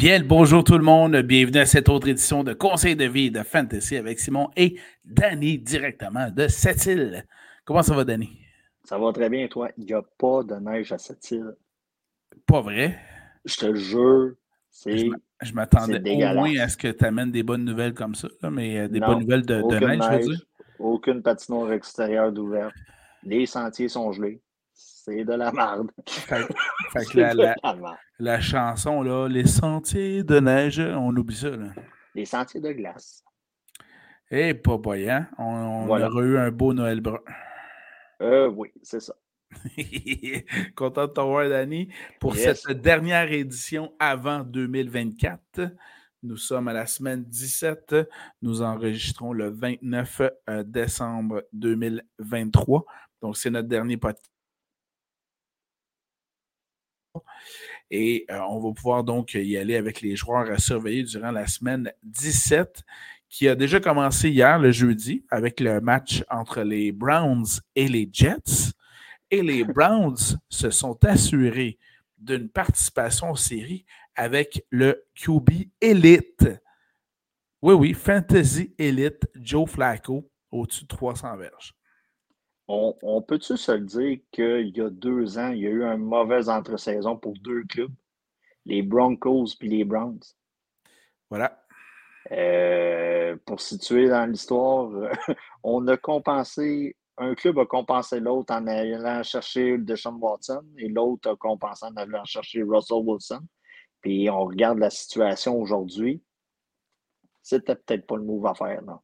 Bien le bonjour tout le monde. Bienvenue à cette autre édition de Conseil de vie de Fantasy avec Simon et Danny directement de Sept-Îles. Comment ça va, Danny? Ça va très bien, toi? Il n'y a pas de neige à Sept-Îles. Pas vrai? Je te jure, c'est. Je m'attendais au moins à ce que tu amènes des bonnes nouvelles comme ça, mais euh, des bonnes nouvelles de, neige, neige, je veux dire. Aucune patinoire extérieure d'ouverte. Les sentiers sont gelés. C'est de la merde. Fait, que la, chanson, là, Les sentiers de neige, on oublie ça. Là. Les sentiers de glace. Eh, pas voyant. On, aurait eu un beau Noël brun. Euh, oui, c'est ça. Content de t'avoir, Danny, pour cette dernière édition avant 2024. Nous sommes à la semaine 17. Nous enregistrons le 29 euh, décembre 2023. Donc, c'est notre dernier podcast. Et euh, on va pouvoir donc y aller avec les joueurs à surveiller durant la semaine 17, qui a déjà commencé hier, le jeudi, avec le match entre les Browns et les Jets. Et les Browns se sont assurés d'une participation en série avec le QB Elite. Oui, oui, Fantasy Elite Joe Flacco au-dessus de 300 verges. On, peut-tu se le dire qu'il y a deux ans, il y a eu un mauvais entre-saison pour deux clubs, les Broncos et les Browns? Voilà. Euh, pour situer dans l'histoire, on a compensé, un club a compensé l'autre en allant chercher Deshaun Watson et l'autre a compensé en allant chercher Russell Wilson. Puis on regarde la situation aujourd'hui, c'était peut-être pas le move à faire, non?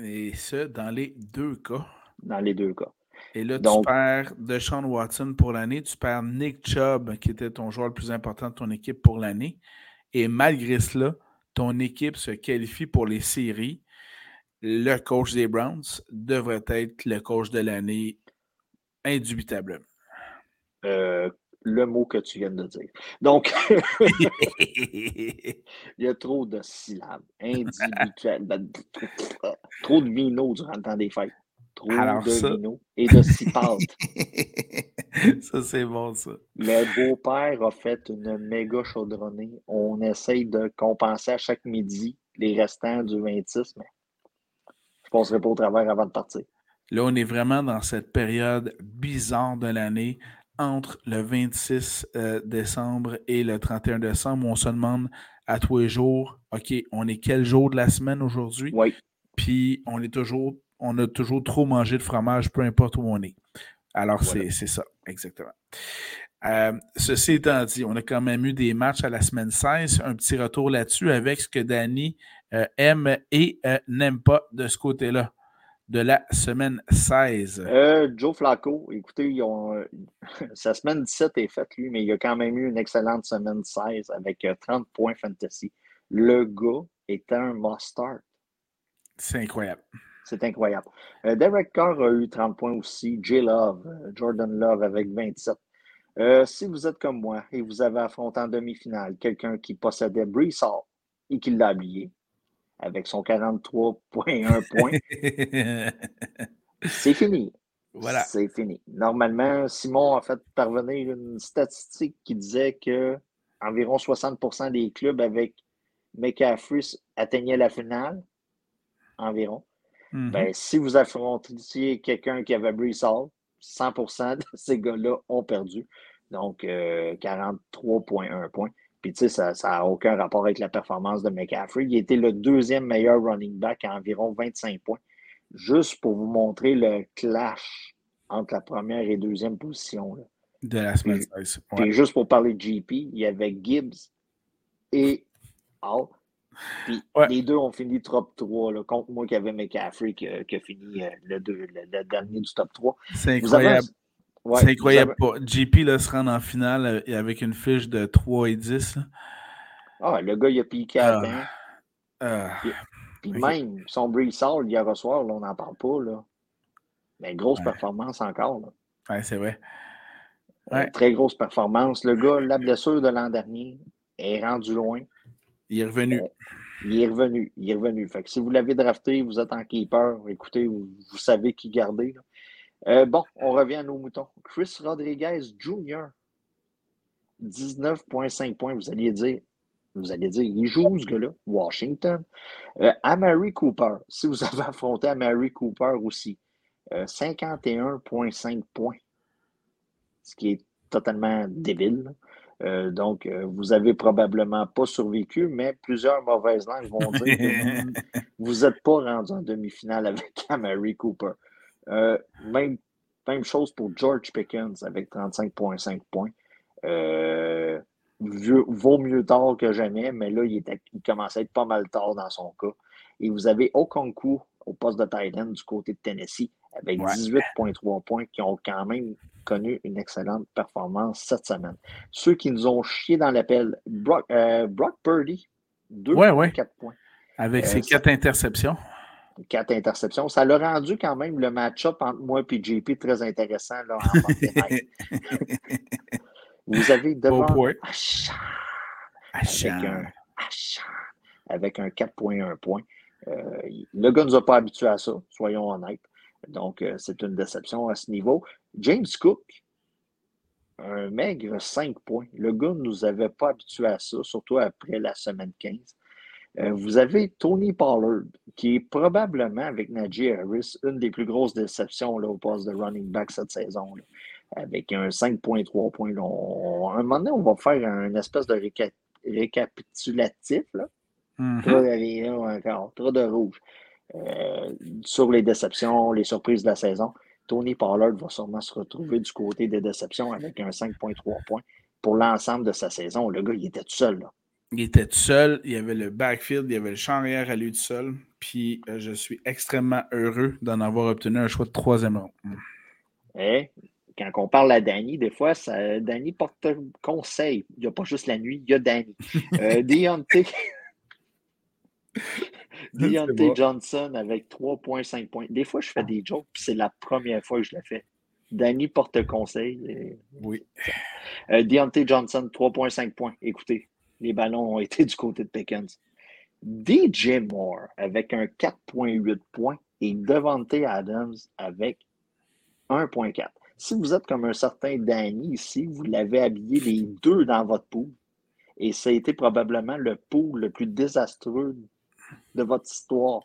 Et ça, dans les deux cas. Dans les deux cas. Et là, tu perds Deshaun Watson pour l'année, tu perds Nick Chubb, qui était ton joueur le plus important de ton équipe pour l'année. Et malgré cela, ton équipe se qualifie pour les séries. Le coach des Browns devrait être le coach de l'année, indubitablement. Euh, le mot que tu viens de dire. Donc, il y a trop de syllabes. Individuel. Ben, trop de vino durant le temps des fêtes. Trop de vino et de cipalte. ça, c'est bon, ça. Le beau-père a fait une méga chaudronnée. On essaye de compenser à chaque midi les restants du 26, mais je passerai pas au travers avant de partir. Là, on est vraiment dans cette période bizarre de l'année entre le 26 euh, décembre et le 31 décembre. On se demande à tous les jours, OK, on est quel jour de la semaine aujourd'hui? Oui. Puis on est toujours on a toujours trop mangé de fromage, peu importe où on est. Alors, c'est ça, exactement. Euh, ceci étant dit, on a quand même eu des matchs à la semaine 16. Un petit retour là-dessus avec ce que Danny euh, aime et euh, n'aime pas de ce côté-là de la semaine 16. Joe Flacco, écoutez, sa semaine 17 est faite, lui, mais il a quand même eu une excellente semaine 16 avec 30 points fantasy. Le gars est un must-start. C'est incroyable. C'est incroyable. Euh, Derek Carr a eu 30 points aussi. J. Love, euh, Jordan Love avec 27. Euh, si vous êtes comme moi et vous avez affronté en demi-finale quelqu'un qui possédait Brees Hall et qui l'a habillé avec son 43.1 points, c'est fini. Voilà. C'est fini. Normalement, Simon a fait parvenir une statistique qui disait que environ 60% des clubs avec McCaffrey atteignaient la finale. Environ. Ben, mm-hmm. si vous affrontiez quelqu'un qui avait Brees Hall, 100% de ces gars-là ont perdu. Donc, 43,1 euh, points. Puis, tu sais, ça n'a aucun rapport avec la performance de McCaffrey. Il était le deuxième meilleur running back à environ 25 points. Juste pour vous montrer le clash entre la première et deuxième position. De la semaine Puis, juste pour parler de GP, il y avait Gibbs et Hall. Puis les deux ont fini top 3, là, contre moi qui avait McCaffrey qui, qui a fini euh, le, le, dernier du top 3. C'est incroyable. c'est incroyable. JP là, se rend en finale euh, avec une fiche de 3 et 10. Ah, le gars, il a piqué à ah. Puis, même son Breesall hier au soir, là, on n'en parle pas. Là. Mais grosse performance encore. Là. c'est vrai. Euh, très grosse performance. Le gars, la blessure de l'an dernier est rendu loin. Il est revenu. il est revenu. Il est revenu. Si vous l'avez drafté, vous êtes en keeper, écoutez, vous, savez qui garder. Euh, bon, on revient à nos moutons. Chris Rodriguez Jr. 19,5 points. Vous alliez dire, Vous allez dire, il joue ce gars-là? Washington. Euh, Amari Cooper, si vous avez affronté Amari Cooper aussi, 51,5 points, ce qui est totalement débile. Euh, donc, euh, vous avez probablement pas survécu, mais plusieurs mauvaises langues vont dire que vous n'êtes pas rendu en demi-finale avec Amari Cooper. Euh, même, même chose pour George Pickens avec 35,5 points. vaut mieux tard que jamais, mais là, il, était, il commençait à être pas mal tard dans son cas. Et vous avez Okonkwo au poste de tight du côté de Tennessee avec 18,3 points qui ont quand même connu une excellente performance cette semaine. Ceux qui nous ont chié dans l'appel, Brock, euh, Purdy, 2,4 points. Avec ses euh, quatre interceptions. Quatre interceptions. Ça l'a rendu quand même le match-up entre moi et JP très intéressant là, en Vous avez devant avec un, 4,1 points. Euh, le gars ne nous a pas habitués à ça, soyons honnêtes. Donc, euh, c'est une déception à ce niveau. James Cook, un maigre 5 points. Le gars ne nous avait pas habitués à ça, surtout après la semaine 15. Euh, vous avez Tony Pollard, qui est probablement, avec Najee Harris, une des plus grosses déceptions là, au poste de running back cette saison, avec un 5.3 points. à un moment donné, on va faire un espèce de récapitulatif. Là. Mm-hmm. encore, trop de rouge. Euh, sur les déceptions, les surprises de la saison. Tony Pollard va sûrement se retrouver du côté des déceptions avec un 5,3 points pour l'ensemble de sa saison. Le gars, il était tout seul. Là. Il était tout seul. Il y avait le backfield, il y avait le champ arrière à lui tout seul. Puis euh, je suis extrêmement heureux d'en avoir obtenu un choix de troisième rang. Eh, quand on parle à Danny, des fois, ça, Danny porte conseil. Il n'y a pas juste la nuit, il y a Danny. Euh, Deontay. Deontay Johnson avec 3,5 points. Des fois, je fais des jokes, puis c'est la première fois que je le fais. Danny porte conseil. Oui. Euh, Deontay Johnson, 3,5 points. Écoutez, les ballons ont été du côté de Pickens. DJ Moore avec un 4,8 points et Devante Adams avec 1,4. Si vous êtes comme un certain Danny ici, vous l'avez habillé les deux dans votre pool. Et ça a été probablement le pool le plus désastreux de votre histoire.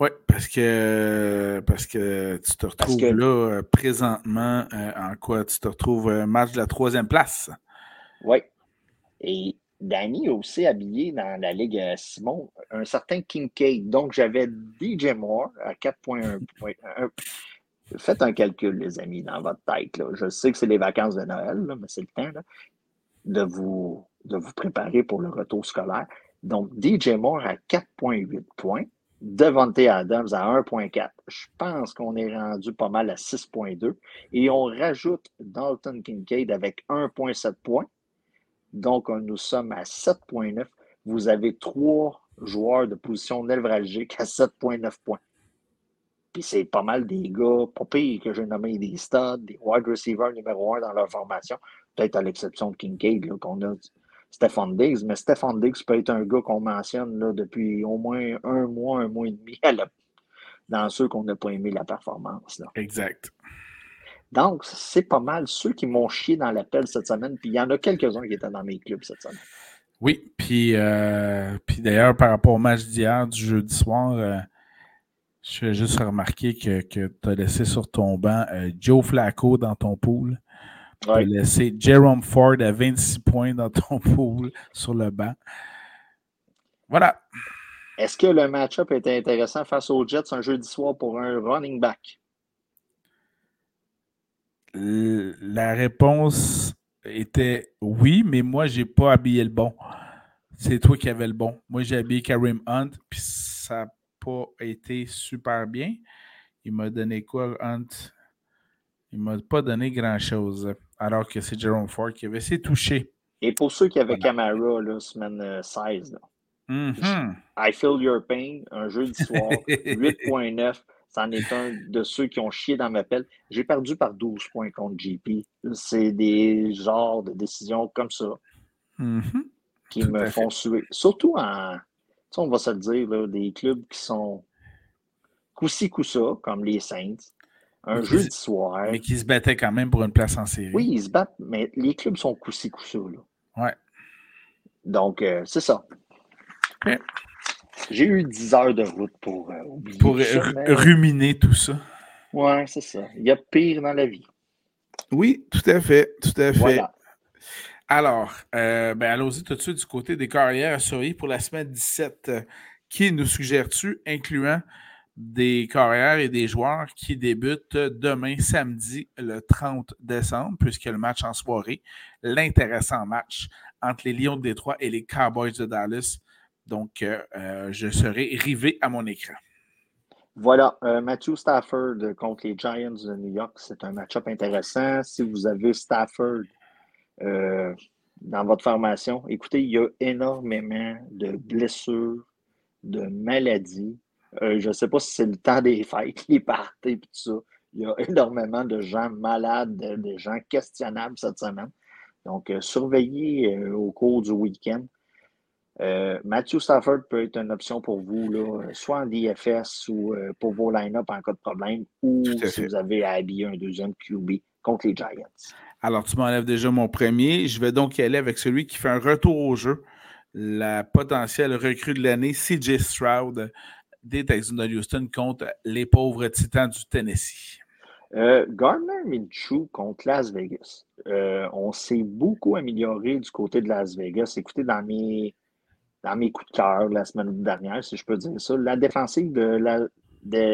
Oui, parce que parce que tu te retrouves là euh, présentement euh, en quoi? Tu te retrouves euh, match de la troisième place. Oui. Et Danny a aussi habillé dans la Ligue Simon un certain Kincaid. Donc j'avais DJ Moore à 4.1 Faites un calcul, les amis, dans votre tête. Là. Je sais que c'est les vacances de Noël, mais c'est le temps de, vous, de vous préparer pour le retour scolaire. Donc, DJ Moore à 4,8 points. Devante Adams à 1,4. Je pense qu'on est rendu pas mal à 6,2. Et on rajoute Dalton Kincaid avec 1,7 points. Donc, nous sommes à 7,9. Vous avez trois joueurs de position névralgique à 7,9 points. Puis c'est pas mal des gars, pas que j'ai nommé des studs, des wide receivers numéro un dans leur formation. Peut-être à l'exception de Kincaid, qu'on a Stéphane Diggs, mais Stéphane Diggs peut être un gars qu'on mentionne là, depuis au moins un mois, un mois et demi dans ceux qu'on n'a pas aimé la performance. Là. Exact. Donc, c'est pas mal ceux qui m'ont chié dans l'appel cette semaine, puis il y en a quelques-uns qui étaient dans mes clubs cette semaine. Oui, puis, euh, puis d'ailleurs, par rapport au match d'hier, du jeudi soir, euh, je vais juste remarquer que, que tu as laissé sur ton banc euh, Joe Flacco dans ton pool. Tu as laissé Jerome Ford à 26 points dans ton pool sur le banc. Voilà. Est-ce que le match-up était intéressant face aux Jets un jeudi soir pour un running back? La réponse était oui, mais moi, je n'ai pas habillé le bon. C'est toi qui avais le bon. Moi, j'ai habillé Karim Hunt, puis ça n'a pas été super bien. Il m'a donné quoi, Hunt? Il ne m'a pas donné grand-chose alors que c'est Jerome Ford qui avait ses touchés. Et pour ceux qui avaient Camara, la semaine 16, euh, mm-hmm. I Feel Your Pain, un jeudi soir, 8.9. C'en est un de ceux qui ont chié dans ma pelle. J'ai perdu par 12 points contre JP. C'est des genres de décisions comme ça mm-hmm. qui me font suer. Surtout en, on va se le dire, des clubs qui sont coup-ci, coup-ça, comme les Saints, un jeudi soir. Mais qui se battaient quand même pour une place en série. Oui, ils se battent, mais les clubs sont coussi coussés là. Ouais. Donc, euh, c'est ça. J'ai eu 10 heures de route pour oublier Pour ruminer tout ça. Ouais, c'est ça. Il y a pire dans la vie. Oui, tout à fait. Tout à fait. Alors, ben allons-y tout de suite du côté des carrières à surveiller pour la semaine 17. Qui nous suggères-tu, incluant des carrières et des joueurs qui débutent demain, samedi, le 30 décembre, a le match en soirée, l'intéressant match entre les Lions de Détroit et les Cowboys de Dallas. Donc, euh, euh, je serai rivé à mon écran. Voilà, euh, Matthew Stafford contre les Giants de New York, c'est un match-up intéressant. Si vous avez Stafford dans votre formation, écoutez, il y a énormément de blessures, de maladies euh, je ne sais pas si c'est le temps des fêtes, les parties et tout ça. Il y a énormément de gens malades, des gens questionnables cette semaine. Donc, euh, surveillez euh, au cours du week-end. Matthew Stafford peut être une option pour vous, là, soit en DFS ou pour vos line-up en cas de problème, ou si vous avez à habiller un deuxième QB contre les Giants. Alors, tu m'enlèves déjà mon premier. Je vais donc y aller avec celui qui fait un retour au jeu. La potentielle recrue de l'année, CJ Stroud des Texans de Houston contre les pauvres Titans du Tennessee? Euh, Gardner Minshew contre Las Vegas. Euh, on s'est beaucoup amélioré du côté de Las Vegas. Écoutez, dans mes, dans mes coups de cœur la semaine dernière, si je peux dire ça, la défensive de,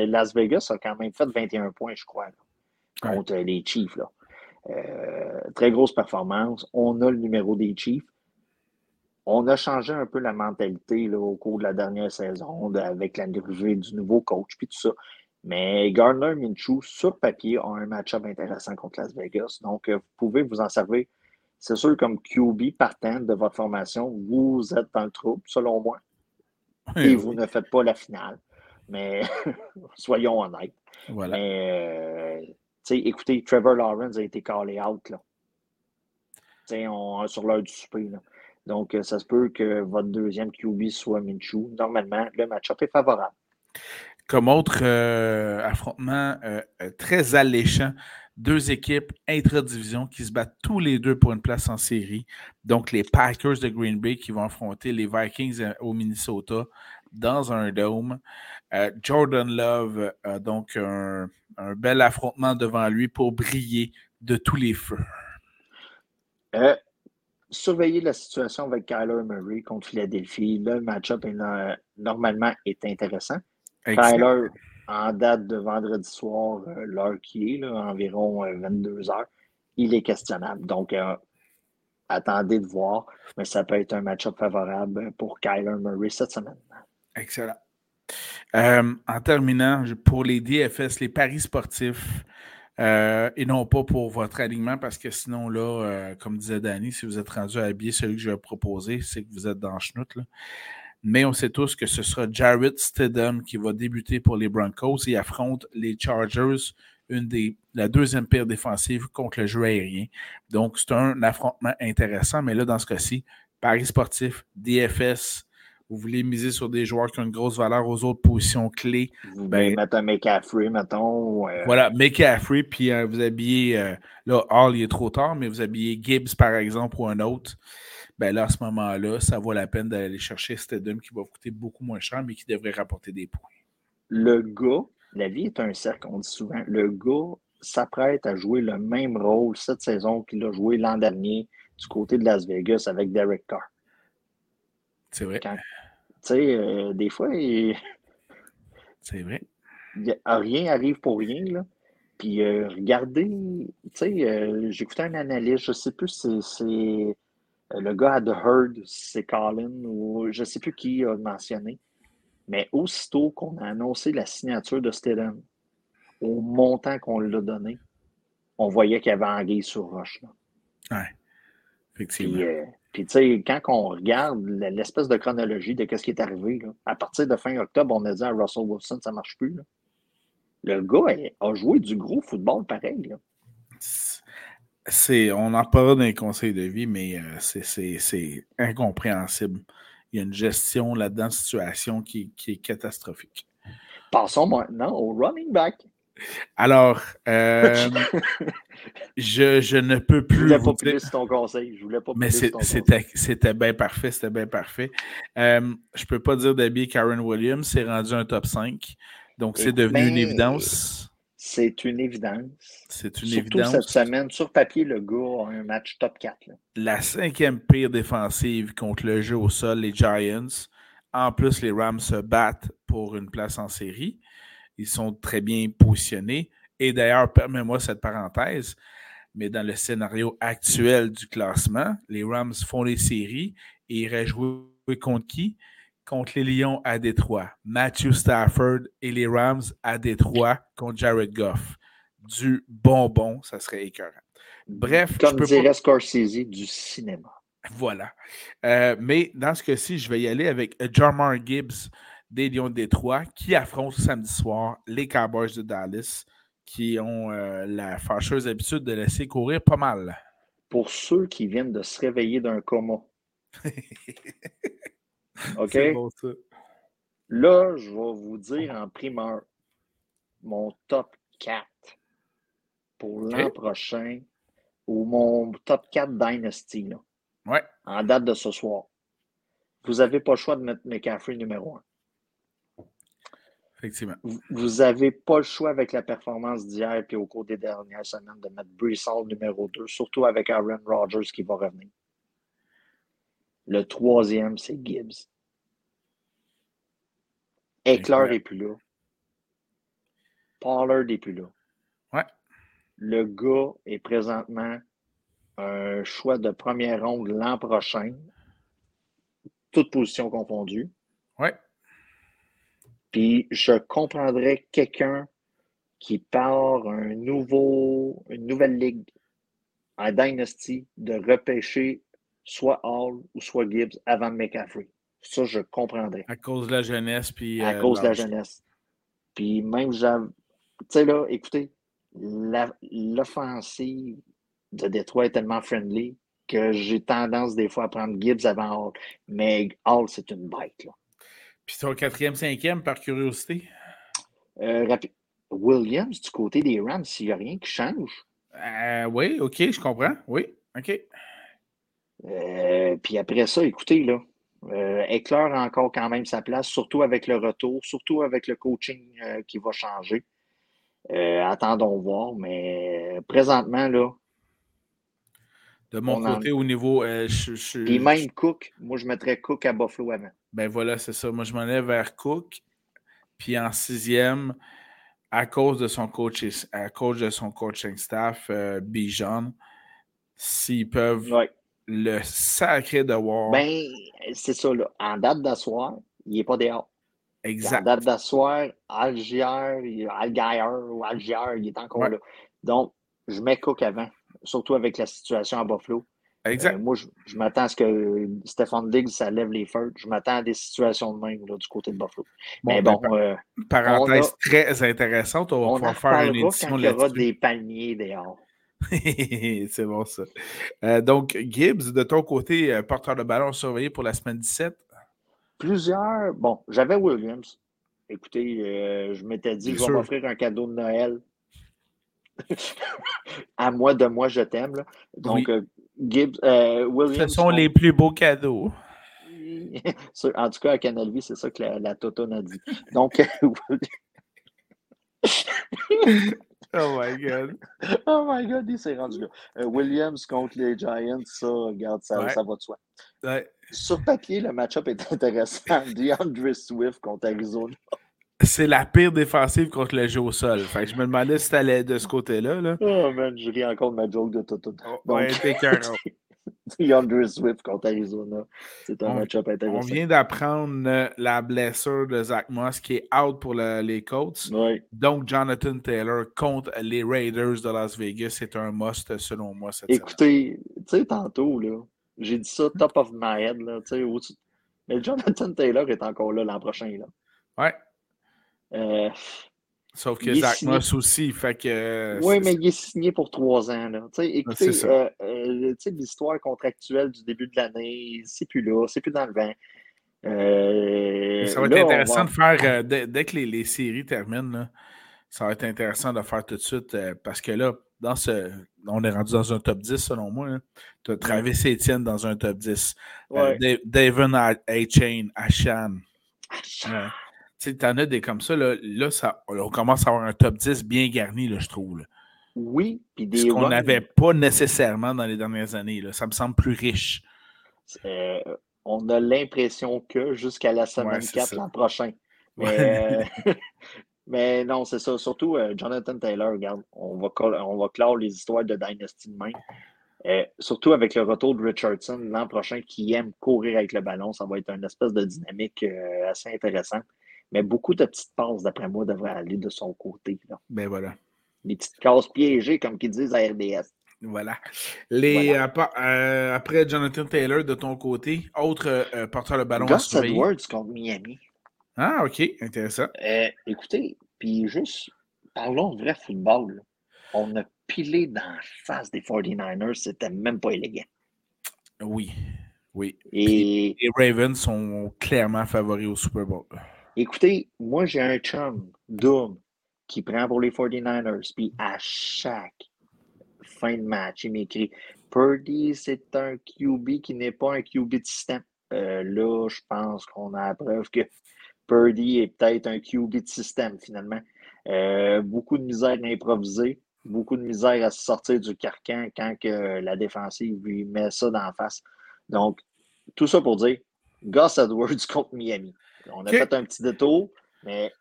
Las Vegas a quand même fait 21 points, je crois, contre les Chiefs. Euh, très grosse performance. On a le numéro des Chiefs on a changé un peu la mentalité au cours de la dernière saison avec l'arrivée du nouveau coach puis tout ça. Mais Gardner Minshew, sur papier, a un match-up intéressant contre Las Vegas. Donc, euh, vous pouvez vous en servir. C'est sûr, comme QB partant de votre formation, vous êtes dans le trouble, selon moi. et vous ne faites pas la finale. Mais soyons honnêtes. Voilà. Mais, euh, écoutez, Trevor Lawrence a été callé out là. On, sur l'heure du souper. Là. Donc, euh, ça se peut que votre deuxième QB soit Minshew. Normalement, le match-up est favorable. Comme autre euh, affrontement euh, très alléchant, deux équipes intra-division qui se battent tous les deux pour une place en série. Donc, les Packers de Green Bay qui vont affronter les Vikings au Minnesota dans un dôme. Jordan Love a donc un, bel affrontement devant lui pour briller de tous les feux surveiller la situation avec Kyler Murray contre Philadelphie. le match-up normalement est intéressant. Kyler, en date de vendredi soir, euh, l'heure qui est, environ 22 euh, heures, il est questionnable. Donc, euh, attendez de voir, mais ça peut être un match-up favorable pour Kyler Murray cette semaine. Excellent. en terminant, pour les DFS, les paris sportifs, euh, et non pas pour votre alignement, parce que sinon, là, euh, comme disait Danny, si vous êtes rendu à habiller celui que je vais proposer, c'est que vous êtes dans le chenoute. Mais on sait tous que ce sera Jared Stidham qui va débuter pour les Broncos et affronte les Chargers, une des, la deuxième paire défensive contre le jeu aérien. Donc, c'est un affrontement intéressant, mais là, dans ce cas-ci, Paris sportif, DFS, vous voulez miser sur des joueurs qui ont une grosse valeur aux autres positions clés. Vous ben, mettre un McCaffrey, mettons. Euh, voilà, McCaffrey, puis euh, vous habillez, euh, là, Hall, il est trop tard, mais vous habillez Gibbs, par exemple, ou un autre. Ben là, à ce moment-là, ça vaut la peine d'aller chercher Stedham qui va coûter beaucoup moins cher, mais qui devrait rapporter des points. Le gars, la vie est un cercle, on dit souvent. Le gars s'apprête à jouer le même rôle cette saison qu'il a joué l'an dernier du côté de Las Vegas avec Derek Carr. C'est vrai. Tu sais, euh, des fois, c'est vrai. rien arrive pour rien. Là. Puis euh, regardez, tu sais, euh, j'écoutais un analyste, je ne sais plus si c'est le gars à The Herd, c'est Colin ou je ne sais plus qui a mentionné. Mais aussitôt qu'on a annoncé la signature de Stedham, au montant qu'on l'a donné, on voyait qu'il y avait anguille sur roche. Oui, effectivement. Puis, tu sais, quand on regarde l'espèce de chronologie de ce qui est arrivé, à partir de fin octobre, on a dit à Russell Wilson, ça ne marche plus. Le gars a joué du gros football pareil. On en parle dans les conseils de vie, mais euh, c'est incompréhensible. Il y a une gestion là-dedans, situation qui, qui est catastrophique. Passons maintenant au running back. Alors, euh, je, je, ne peux plus. Je voulais pas plus ton conseil. Je voulais pas Mais c'était bien parfait. C'était bien parfait. Euh, je ne peux pas dire d'habiller Karen Williams. C'est rendu un top 5. Donc, c'est devenu une évidence. C'est une évidence. C'est une Surtout évidence. cette semaine, sur papier, le gars a un match top 4. La cinquième pire défensive contre le jeu au sol, les Giants. En plus, les Rams se battent pour une place en série. Ils sont très bien positionnés. Et d'ailleurs, permets-moi cette parenthèse, mais dans le scénario actuel du classement, les Rams font les séries et iraient jouer contre qui? Contre les Lions à Détroit. Matthew Stafford et les Rams à Détroit contre Jared Goff. Du bonbon, ça serait écœurant. Bref. Comme je dirait Scorsese, du cinéma. Voilà. Euh, mais dans ce cas-ci, je vais y aller avec Jarmar Gibbs des Lions de Détroit qui affrontent samedi soir les Cowboys de Dallas qui ont euh, la fâcheuse habitude de laisser courir pas mal. Pour ceux qui viennent de se réveiller d'un coma. OK? Bon, ça. Là, je vais vous dire en primeur mon top 4 pour l'an prochain ou mon top 4 Dynasty. Là, ouais. En date de ce soir. Vous n'avez pas le choix de mettre McCaffrey numéro 1. Vous n'avez pas le choix avec la performance d'hier et au cours des dernières semaines de mettre Brissol numéro 2, surtout avec Aaron Rodgers qui va revenir. Le troisième, c'est Gibbs. Eckler n'est plus là. Pollard n'est plus là. Ouais. Le gars est présentement un choix de première ronde l'an prochain, toutes positions confondues. Puis je comprendrais quelqu'un qui part un nouveau, une nouvelle ligue en Dynasty de repêcher soit Hall ou soit Gibbs avant McCaffrey. Ça, je comprendrais. À cause de la jeunesse. Puis, à euh, cause de la jeunesse. Puis même, tu sais, là, écoutez, l'offensive de Détroit est tellement friendly que j'ai tendance des fois à prendre Gibbs avant Hall. Mais Hall, c'est une bête, là. Puis ton quatrième, cinquième, par curiosité? Euh, Williams, du côté des Rams, s'il n'y a rien qui change. Euh, oui, OK, je comprends. Oui, OK. Euh, puis après ça, écoutez, là, euh, Eckler a encore quand même sa place, surtout avec le retour, surtout avec le coaching qui va changer. attendons voir, mais présentement, là. De mon côté, au niveau. Je, Puis même Cook, moi, je mettrais Cook à Buffalo avant. Ben voilà, c'est ça. Moi, je m'en vais vers Cook. Puis en sixième, à cause de son coach, à cause de son coaching staff, euh, Bijan, s'ils peuvent le sacrer de War. Ben, c'est ça, là. En date d'asseoir, il n'est pas dehors. Exact. En date d'asseoir, Algier, Algier ou Algier, il est encore là. Donc, je mets Cook avant, surtout avec la situation à Buffalo. Exact. Euh, moi, je, m'attends à ce que Stéphane Diggs, ça lève les feux. Je m'attends à des situations de même du côté de Buffalo. Mais ben, bon. Euh, parenthèse très intéressante. On va pouvoir faire une édition là-dessus. Il y aura des palmiers dehors. C'est bon, ça. Euh, donc, Gibbs, de ton côté, porteur de ballon surveillé pour la semaine 17? Plusieurs. Bon, j'avais Williams. Écoutez, je m'étais dit, je vais m'offrir un cadeau de Noël. à moi, de moi, je t'aime. Donc, Gibbs, euh, Williams. Ce sont les plus beaux cadeaux. en tout cas, à Canal V, c'est ça que la, la Toto a dit. Donc, Oh my God. Oh my God, il s'est rendu là. Euh, Williams contre les Giants, ça, regarde, ça, ça va de soi. Sur papier, le match-up est intéressant. DeAndre Swift contre Arizona c'est la pire défensive contre le jeu au sol. Fait que je me demandais si t'allais de ce côté-là. Là. Oh man, je ris encore de ma joke de tout. tout. Oh, ouais, t'es DeAndre Swift contre Arizona. C'est un match-up intéressant. On vient d'apprendre euh, la blessure de Zach Moss qui est out pour les Colts. Donc, Jonathan Taylor contre les Raiders de Las Vegas. C'est un must selon moi cette Écoutez, tu sais, tantôt, là, j'ai dit ça top of my head. Là, mais Jonathan Taylor est encore là l'an prochain. Là. Ouais. Euh, Sauf que Zach Moss aussi, fait que. Oui, mais il est signé pour trois ans. Là. Écoutez, euh, euh, l'histoire contractuelle du début de l'année, c'est plus là, c'est plus dans le vent. ça va être intéressant de faire, dès, que les, séries terminent, ça va être intéressant de faire tout de suite euh, parce que là, dans ce, on est rendu dans un top 10 selon moi. Hein. Tu as Travis Etienne dans un top 10. Euh, David A-Chain, Ashan. Tu en as des comme ça. Là, là ça, on commence à avoir un top 10 bien garni, là, je trouve. Oui, puis des. Ce qu'on n'avait pas nécessairement dans les dernières années. Là. Ça me semble plus riche. Euh, on a l'impression que jusqu'à la semaine 4 l'an prochain. Mais, mais non, c'est ça. Surtout euh, Jonathan Taylor, regarde, on va, on va clore les histoires de Dynasty de main. Euh, surtout avec le retour de Richardson l'an prochain qui aime courir avec le ballon, ça va être une espèce de dynamique assez intéressante. Mais beaucoup de petites passes, d'après moi, devraient aller de son côté. Ben voilà. Les petites cases piégées, comme qu'ils disent à RDS. Voilà. Les, euh, euh, après Jonathan Taylor, de ton côté, autre euh, porteur de ballon Gus Edwards contre Miami. Ah, OK. Intéressant. écoutez, puis juste, parlons de vrai football. On a pilé dans la face des 49ers. C'était même pas élégant. Oui. Oui. Et les Ravens sont clairement favoris au Super Bowl. Écoutez, moi, j'ai un chum, Doom, qui prend pour les 49ers. Puis à chaque fin de match, il m'écrit Purdy, c'est un QB qui n'est pas un QB de système. Euh, là, je pense qu'on a la preuve que Purdy est peut-être un QB de système, finalement. Euh, beaucoup de misère à improviser, beaucoup de misère à se sortir du carcan quand que la défensive lui met ça la face. Donc, tout ça pour dire Gus Edwards contre Miami. On a fait un petit détour, mais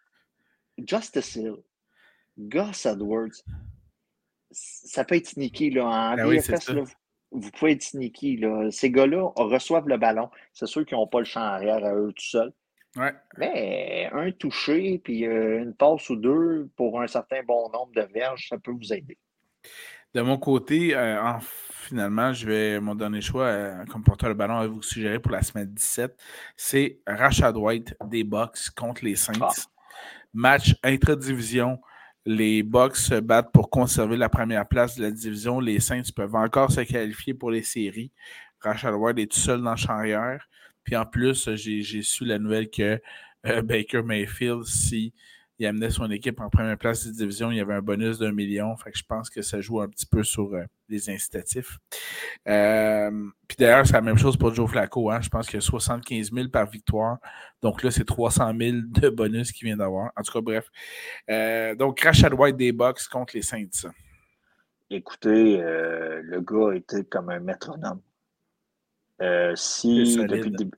Justice Hill, Gus Edwards, ça peut être sneaky. Là. En ben vous pouvez être sneaky. Là. Ces gars-là reçoivent le ballon. C'est sûr qu'ils n'ont pas le champ arrière à eux tout seuls. Mais un touché, puis euh, une passe ou deux pour un certain bon nombre de verges, ça peut vous aider. De mon côté, euh, finalement, je vais mon dernier choix euh, comme porteur de ballon à vous suggérer pour la semaine 17. C'est Rashad White des Bucks contre les Saints. Ah. Match intra-division. Les Bucks se battent pour conserver la première place de la division. Les Saints peuvent encore se qualifier pour les séries. Rashad White est tout seul dans le champ arrière. Puis en plus, j'ai su la nouvelle que euh, Baker Mayfield, si il amenait son équipe en première place de division. Il y avait un bonus d'un million. Fait que je pense que ça joue un petit peu sur euh, les incitatifs. Euh, puis d'ailleurs, c'est la même chose pour Joe Flacco. Hein. Je pense qu'il y a 75 000 par victoire. Donc là, c'est 300 000 de bonus qu'il vient d'avoir. En tout cas, bref. Euh, donc, Crash White des Bucks contre les Saints. Écoutez, le gars était comme un métronome. si, depuis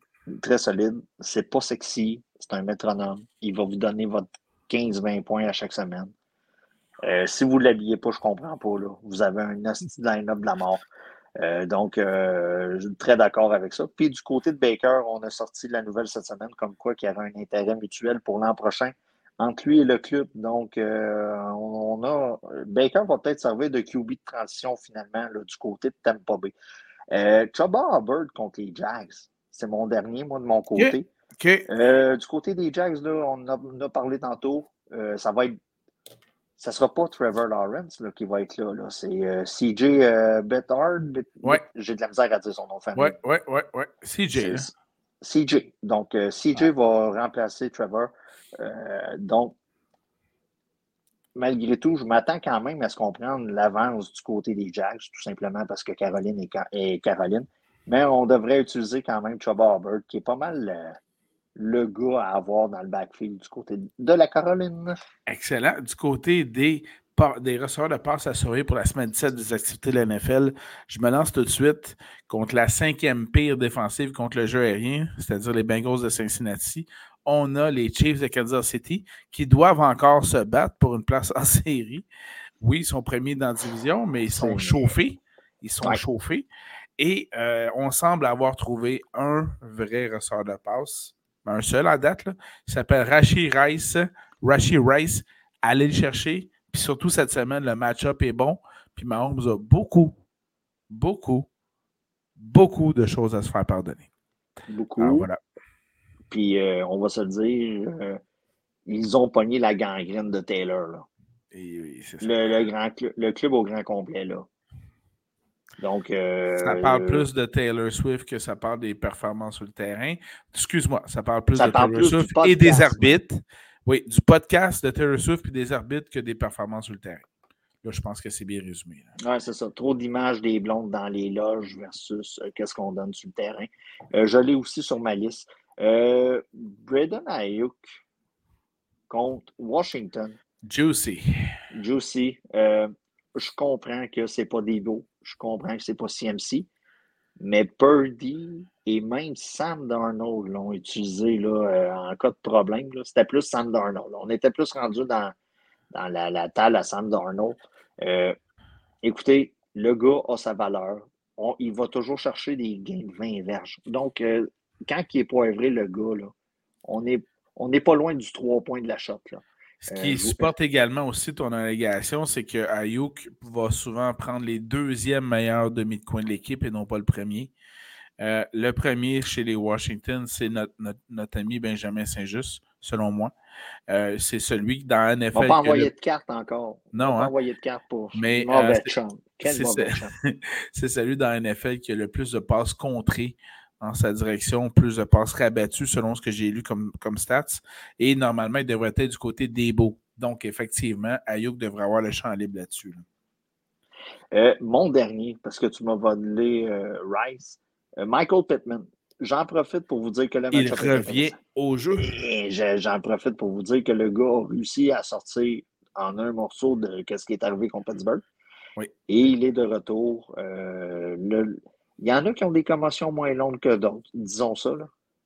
très solide, c'est pas sexy, c'est un métronome. Il va vous donner votre 15-20 points à chaque semaine. Euh, si vous ne l'habillez pas, je ne comprends pas. Là. Vous avez un line-up de la mort. Euh, donc, euh, je suis très d'accord avec ça. Puis du côté de Baker, on a sorti la nouvelle cette semaine comme quoi qu'il y avait un intérêt mutuel pour l'an prochain entre lui et le club. Donc, on, a. Baker va peut-être servir de QB de transition finalement du côté de Tampa Bay. Chuba Bird contre les Jags. C'est mon dernier, moi, de mon côté. Euh, du côté des Jags, là, on, a, parlé tantôt. Euh, ça va être. Ça sera pas Trevor Lawrence là, qui va être là. là. C'est euh, CJ Bethard. Ouais. J'ai de la misère à dire son nom de famille. Ouais, ouais, ouais, ouais. CJ. CJ. Donc, CJ va remplacer Trevor. donc, malgré tout, je m'attends quand même à ce qu'on prenne l'avance du côté des Jags, tout simplement parce que Caroline est, Caroline. Mais on devrait utiliser quand même Trevor Hubbard, qui est pas mal le gars à avoir dans le backfield du côté de la Caroline. Excellent. Du côté des, des receveurs de passe à surveiller pour la semaine 17 des activités de la NFL, je me lance tout de suite contre la cinquième pire défensive contre le jeu aérien, c'est-à-dire les Bengals de Cincinnati. On a les Chiefs de Kansas City qui doivent encore se battre pour une place en série. Oui, ils sont premiers dans la division, mais ils sont chauffés. Ils sont chauffés. Et euh, on semble avoir trouvé un vrai receveur de passe un seul en date, là, il s'appelle Rashi Rice. Rashi Rice, allez le chercher. Puis surtout cette semaine, le match-up est bon. Puis Mahomes a beaucoup, beaucoup, beaucoup de choses à se faire pardonner. Beaucoup. voilà. Puis euh, on va se dire, euh, ils ont pogné la gangrène de Taylor. Là. le, grand le club au grand complet. Là. Donc, euh, ça parle plus de Taylor Swift que ça parle des performances sur le terrain. Excuse-moi, ça parle plus de Taylor Swift et des arbitres. Oui, du podcast de Taylor Swift et des arbitres que des performances sur le terrain. Là, je pense que c'est bien résumé. Oui, c'est ça. Trop d'images des blondes dans les loges versus euh, qu'est-ce qu'on donne sur le terrain. Euh, je l'ai aussi sur ma liste. Euh, Braden Ayuk contre Washington. Juicy. Juicy. Euh, je comprends que c'est pas Debo. Je comprends que c'est pas CMC. Mais Purdy et même Sam Darnold l'ont utilisé là, en cas de problème. C'était plus Sam Darnold. On était plus rendu dans, dans la, table à Sam Darnold. Euh, écoutez, le gars a sa valeur. il va toujours chercher des gains de 20 verges. Donc, euh, quand il est poivré, le gars, là, on n'est on pas loin du 3 points de la shot. Ce qui euh, supporte également aussi ton allégation, c'est que Ayuk va souvent prendre les deuxièmes meilleurs demi de coin de l'équipe et non pas le premier. le premier chez les Washington, c'est notre, notre, ami Benjamin Saint-Just, selon moi. Euh, c'est celui dans NFL. On pas envoyer de carte encore. Non. On hein? envoyer de carte pour. Mais euh, c'est celui dans NFL qui a le plus de passes contrées en sa direction, plus de passes rabattues selon ce que j'ai lu comme, comme stats. Et normalement, il devrait être du côté des beaux. Donc, effectivement, Ayuk devrait avoir le champ libre là-dessus. Euh, mon dernier, parce que tu m'as volé Rice, Michael Pittman j'en profite pour vous dire que le match Il revient au jeu. J'en profite pour vous dire que le gars a réussi à sortir en un morceau de ce qui est arrivé contre Pittsburgh. Oui. Et il est de retour. Euh, il y en a qui ont des commotions moins longues que d'autres, disons ça.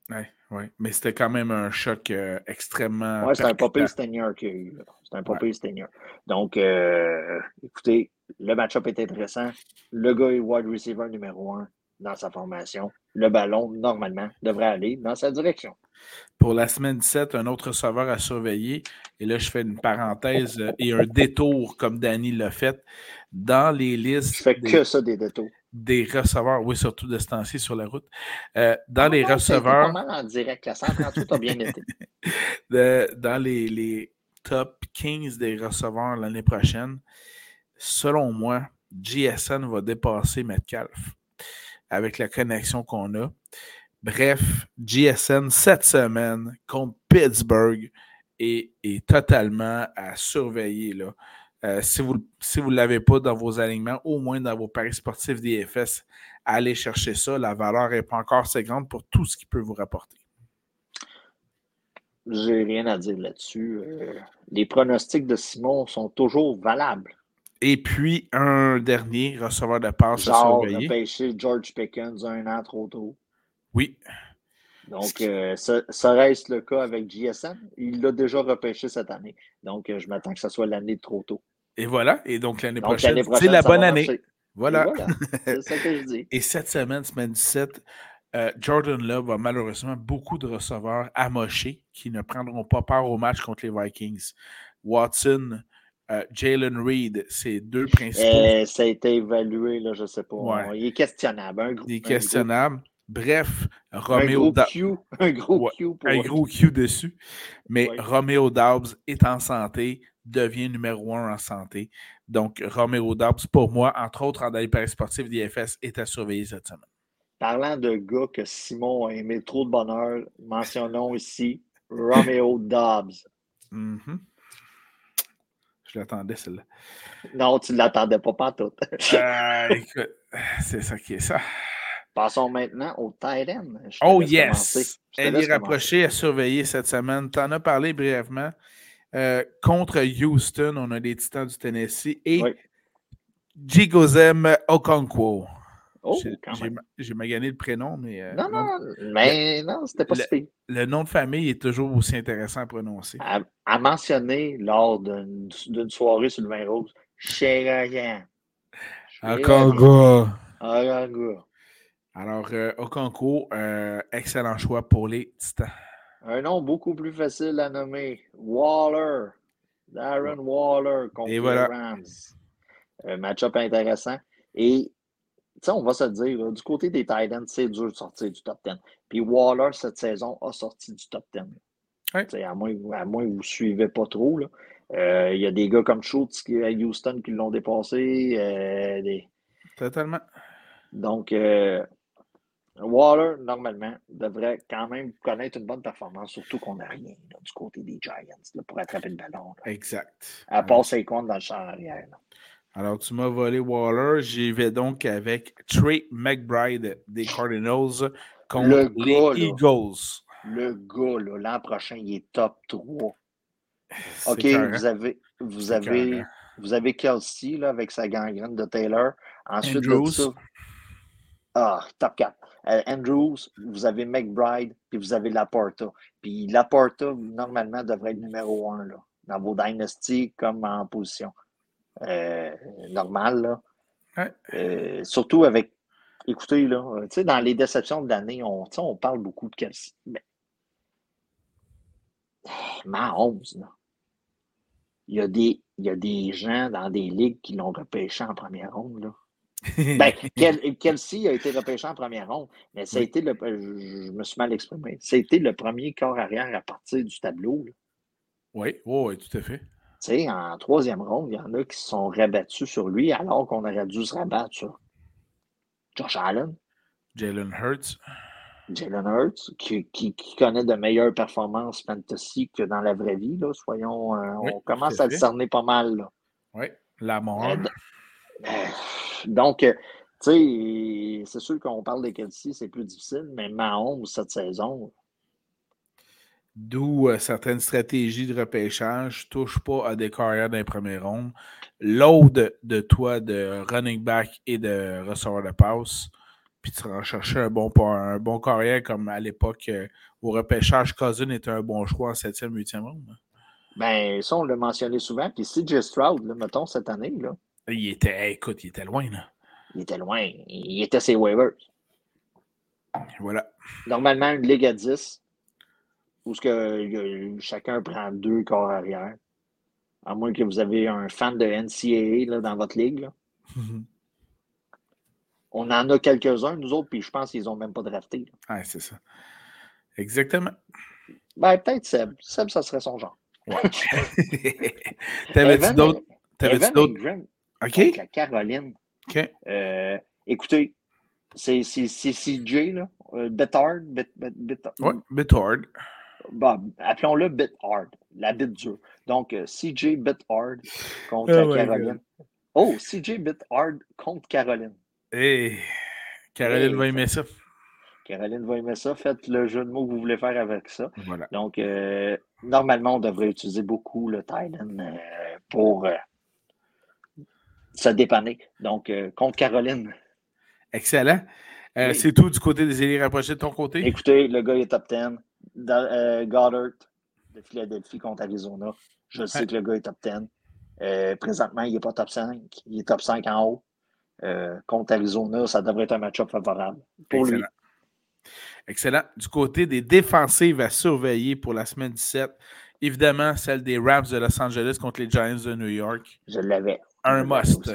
Oui, oui. Mais c'était quand même un choc euh, extrêmement. Oui, c'est un papier Stinger qu'il a eu. C'est un papier ouais. Donc, euh, écoutez, le match-up est intéressant. Le gars est wide receiver numéro un dans sa formation le ballon, normalement, devrait aller dans sa direction. Pour la semaine 17, un autre receveur à surveiller. Et là, je fais une parenthèse et un détour, comme Danny l'a fait, dans les listes. Je fais que ça, des détours. Des receveurs, oui, surtout de ce temps-ci sur la route. Euh, dans ah les receveurs. En direct, la 138 a bien été. dans les, les top 15 des receveurs l'année prochaine, selon moi, GSN va dépasser Metcalf avec la connexion qu'on a. Bref, GSN cette semaine contre Pittsburgh est, totalement à surveiller. Là. Euh, si vous ne si vous l'avez pas dans vos alignements, au moins dans vos paris sportifs DFS, allez chercher ça. La valeur n'est pas encore assez grande pour tout ce qu'il peut vous rapporter. J'ai rien à dire là-dessus. Euh, les pronostics de Simon sont toujours valables. Et puis, un dernier receveur de passe à surveiller. George Pickens un an trop tôt. Oui. Donc, euh, ça, reste le cas avec GSM. Il l'a déjà repêché cette année. Donc, euh, je m'attends que ce soit l'année de trop tôt. Et voilà. Et donc, l'année prochaine, c'est la bonne année. Voilà. C'est ça que je dis. Et cette semaine, semaine 17, euh, Jordan Love a malheureusement beaucoup de receveurs amochés qui ne prendront pas part au match contre les Vikings. Watson, euh, Jalen Reed, c'est deux principaux. Euh, ça a été évalué, là, je ne sais pas. Il est questionnable. il est questionnable. Bref, Romeo un gros Q, un gros Q un gros Q dessus. Mais Romeo Dobbs est en santé, devient numéro un en santé. Donc, Romeo Dobbs, pour moi, entre autres en Paris sportif d'IFS, est à surveiller cette semaine. Parlant de gars que Simon a aimé trop de bonheur, mentionnons ici Romeo Dobbs. Mm je l'attendais, celle-là. Non, tu ne l'attendais pas, pas tout. euh, écoute, c'est ça qui est ça. Passons maintenant au tight end. Oh yes! Elle est rapprochée à surveiller cette semaine. Tu en as parlé brièvement. Euh, contre Houston, on a les Titans du Tennessee et oui. Jigozem Okonkwo. Oh, j'ai magané le prénom, mais. Euh, non, non, mais non, c'était pas le, le nom de famille est toujours aussi intéressant à prononcer. À, mentionner lors d'une soirée sur le vin rose, Chérien. Okongo. Okongo. Alors, euh, Okongo, euh, excellent choix pour les Titans. Un nom beaucoup plus facile à nommer. Waller. Darren Waller contre les Rams. Un match-up intéressant. Et sais, on va se dire, du côté des Titans, c'est dur de sortir du top 10. Puis Waller, cette saison, a sorti du top 10. À, moins, à moins que vous ne suivez pas trop. Euh, il y a des gars comme Schultz à Houston qui l'ont dépassé. Euh, Totalement. Donc, euh, Waller, normalement, devrait quand même connaître une bonne performance, surtout qu'on n'a rien du côté des Giants pour attraper le ballon. Exact. À part comptes dans le champ arrière. Alors, tu m'as volé Waller. J'y vais donc avec Trey McBride des Cardinals contre les Eagles. Le gars, l'an prochain, il est top 3. OK, vous avez, vous avez, vous avez Kelsey là, avec sa gangrène de Taylor. Ensuite de ça, ah, top 4. Euh, Andrews, vous avez McBride, puis vous avez Laporta. Puis Laporta, normalement, devrait être numéro 1 là, dans vos dynasties comme en position euh, normale. Là. Euh, surtout avec, écoutez, là, dans les déceptions de l'année, on, on parle beaucoup de Kelsey. Mais, Mahomes, là. Il y, a des, il y a des gens dans des ligues qui l'ont repêché en première ronde. Là. Ben, Kelsey a été repêché en première ronde, mais ça a été le. Je me suis mal exprimé. Ça a été le premier corps arrière à partir du tableau. Oui, oui, tout à fait. Tu sais, en troisième ronde, il y en a qui se sont rabattus sur lui alors qu'on aurait dû se rabattre sur Josh Allen. Jalen Hurts. Jalen Hurts, qui, qui, connaît de meilleures performances fantasy que dans la vraie vie. Là. Soyons, euh, on commence à le cerner pas mal. Là. Oui, la mort. Euh, euh, donc, tu sais, c'est sûr qu'on parle de Kelsey, c'est plus difficile, mais Mahomes, cette saison. D'où certaines stratégies de repêchage, touche pas à des carrières d'un premier rond. L'aude de toi de running back et de receveur de passe puis tu vas chercher un bon, un bon carrière comme à l'époque euh, au repêchage, Cousin était un bon choix en 7e, 8e ronde. Ben, ça, on l'a mentionné souvent. Puis CJ Stroud, là, mettons, cette année, là. Il était, écoute, il était loin, là. Il était loin. Il était ses waivers. Voilà. Normalement, une ligue à 10, où ce que, chacun prend deux corps arrière. À moins que vous avez un fan de NCAA là, dans votre ligue. Là. On en a quelques-uns, nous autres, puis je pense qu'ils n'ont même pas drafté. Oui, c'est ça. Exactement. Ben, peut-être Seb. Seb, ça serait son genre. T'avais-tu d'autres? D'autres? OK. La Caroline. OK. Euh, écoutez, c'est CJ, là. Euh, bit, oui, Bitard. Bon, appelons-le Bithard, la bit dure. Donc, euh, CJ contre oh Caroline. Oh, CJ Bithard contre Caroline. Hey, Caroline va aimer ça. Caroline va aimer ça. Faites le jeu de mots que vous voulez faire avec ça. Donc, euh, normalement, on devrait utiliser beaucoup le Titan euh, pour euh, se dépanner. Donc, contre Caroline. Excellent. C'est tout du côté des élits rapprochés de ton côté? Écoutez, le gars est top 10. Goddard de Philadelphie contre Arizona. Je sais que le gars est top 10. présentement, il n'est pas top 5. Il est top 5 en haut. Euh, contre Arizona, ça devrait être un match-up favorable pour Excellent. lui. Excellent. Du côté des défensives à surveiller pour la semaine 17, évidemment, celle des Rams de Los Angeles contre les Giants de New York. Je l'avais. Un must.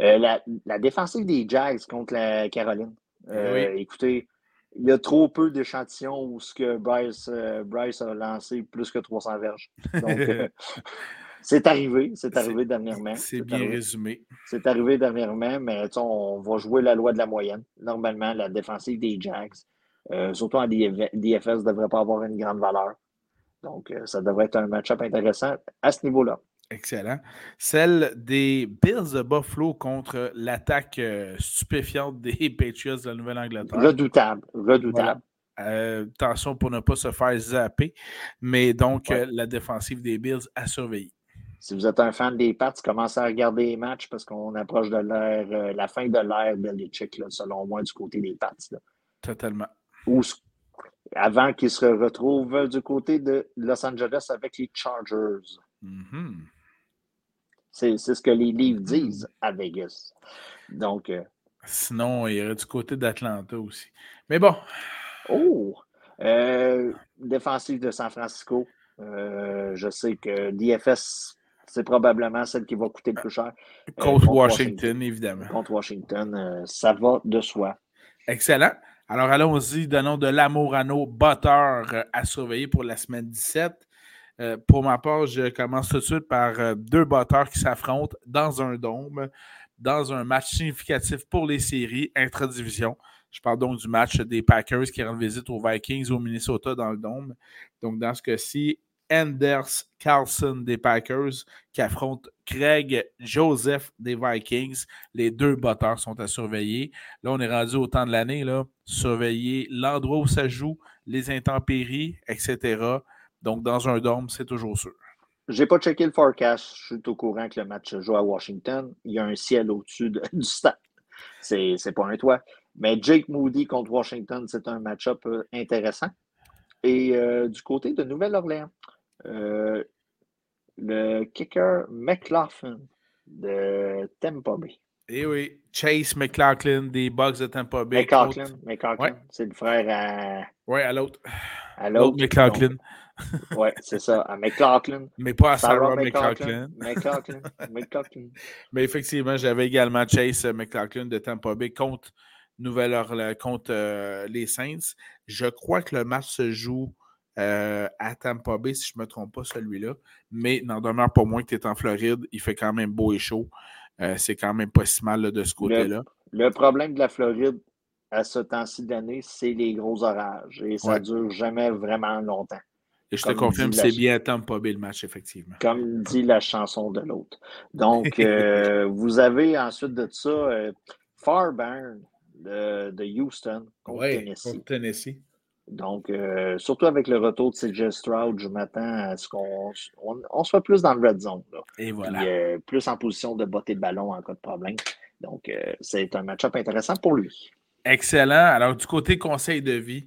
Euh, la, défensive des Jags contre la Caroline. Euh, écoutez, il y a trop peu d'échantillons où ce que Bryce, Bryce a lancé plus que 300 verges. Donc, C'est arrivé, c'est arrivé dernièrement. C'est bien résumé. C'est arrivé dernièrement, mais on va jouer la loi de la moyenne. Normalement, la défensive des Jags, euh, surtout en DFS, ne devrait pas avoir une grande valeur. Donc, euh, ça devrait être un match-up intéressant à ce niveau-là. Excellent. Celle des Bills de Buffalo contre l'attaque euh, stupéfiante des Patriots de la Nouvelle-Angleterre. Redoutable, redoutable. attention pour ne pas se faire zapper, mais donc la défensive des Bills à surveiller si vous êtes un fan des Pats, commencez à regarder les matchs parce qu'on approche de l'ère, euh, la fin de l'ère Belichick, là, selon moi, du côté des Pats. Totalement. Ou, avant qu'ils se retrouvent du côté de Los Angeles avec les Chargers. Mm-hmm. C'est, ce que les livres mm-hmm. disent à Vegas. Donc. Euh, Sinon, il y aurait du côté d'Atlanta aussi. Mais bon. Oh! Euh, défensif de San Francisco. je sais que DFS c'est probablement celle qui va coûter le plus cher. Euh, contre, Washington, évidemment. Contre Washington, euh, ça va de soi. Excellent. Alors allons-y, donnons de l'amour à nos batteurs euh, à surveiller pour la semaine 17. Pour ma part, je commence tout de suite par deux batteurs qui s'affrontent dans un dôme, dans un match significatif pour les séries intra-division. Je parle donc du match des Packers qui rendent visite aux Vikings au Minnesota dans le Dôme. Donc, dans ce cas-ci, Anders Carlson des Packers qui affronte Craig Joseph des Vikings. Les deux batteurs sont à surveiller. Là, on est rendu au temps de l'année. Surveiller l'endroit où ça joue, les intempéries, etc. Donc, dans un dôme, c'est toujours sûr. J'ai pas checké le forecast. Je suis au courant que le match joue à Washington. Il y a un ciel au-dessus du stade. C'est, c'est pas un toit. Mais Jake Moody contre Washington, c'est un match-up euh, intéressant. Et euh, du côté de Nouvelle-Orléans, euh, le kicker McLaughlin de Tampa Bay. Eh oui, Chase McLaughlin des Bucks de Tampa Bay. McLaughlin, McLaughlin c'est le frère à. Oui, à l'autre. À l'autre. McLaughlin. oui, c'est ça, à McLaughlin. Mais pas à Sarah, McLaughlin. McLaughlin. McLaughlin. Mais effectivement, j'avais également Chase McLaughlin de Tampa Bay contre Nouvelle-Orléans, contre euh, les Saints. Je crois que le match se joue euh, à Tampa Bay, si je ne me trompe pas, celui-là. Mais n'en demeure pas moins que tu es en Floride. Il fait quand même beau et chaud. Euh, c'est quand même pas si mal de ce côté-là. Le, problème de la Floride à ce temps-ci d'année, c'est les gros orages. Et ça ne dure jamais vraiment longtemps. Et je te confirme, c'est bien à Tampa Bay le match, effectivement. Comme dit la chanson de l'autre. Donc, euh, vous avez ensuite de ça Farburn de, de Houston contre Tennessee. Donc, euh, surtout avec le retour de CJ Stroud, je m'attends à ce qu'on on, soit plus dans le red zone. Et voilà. Euh, plus en position de botter le ballon en cas de problème. Donc, euh, c'est un match-up intéressant pour lui. Excellent. Alors, du côté conseil de vie.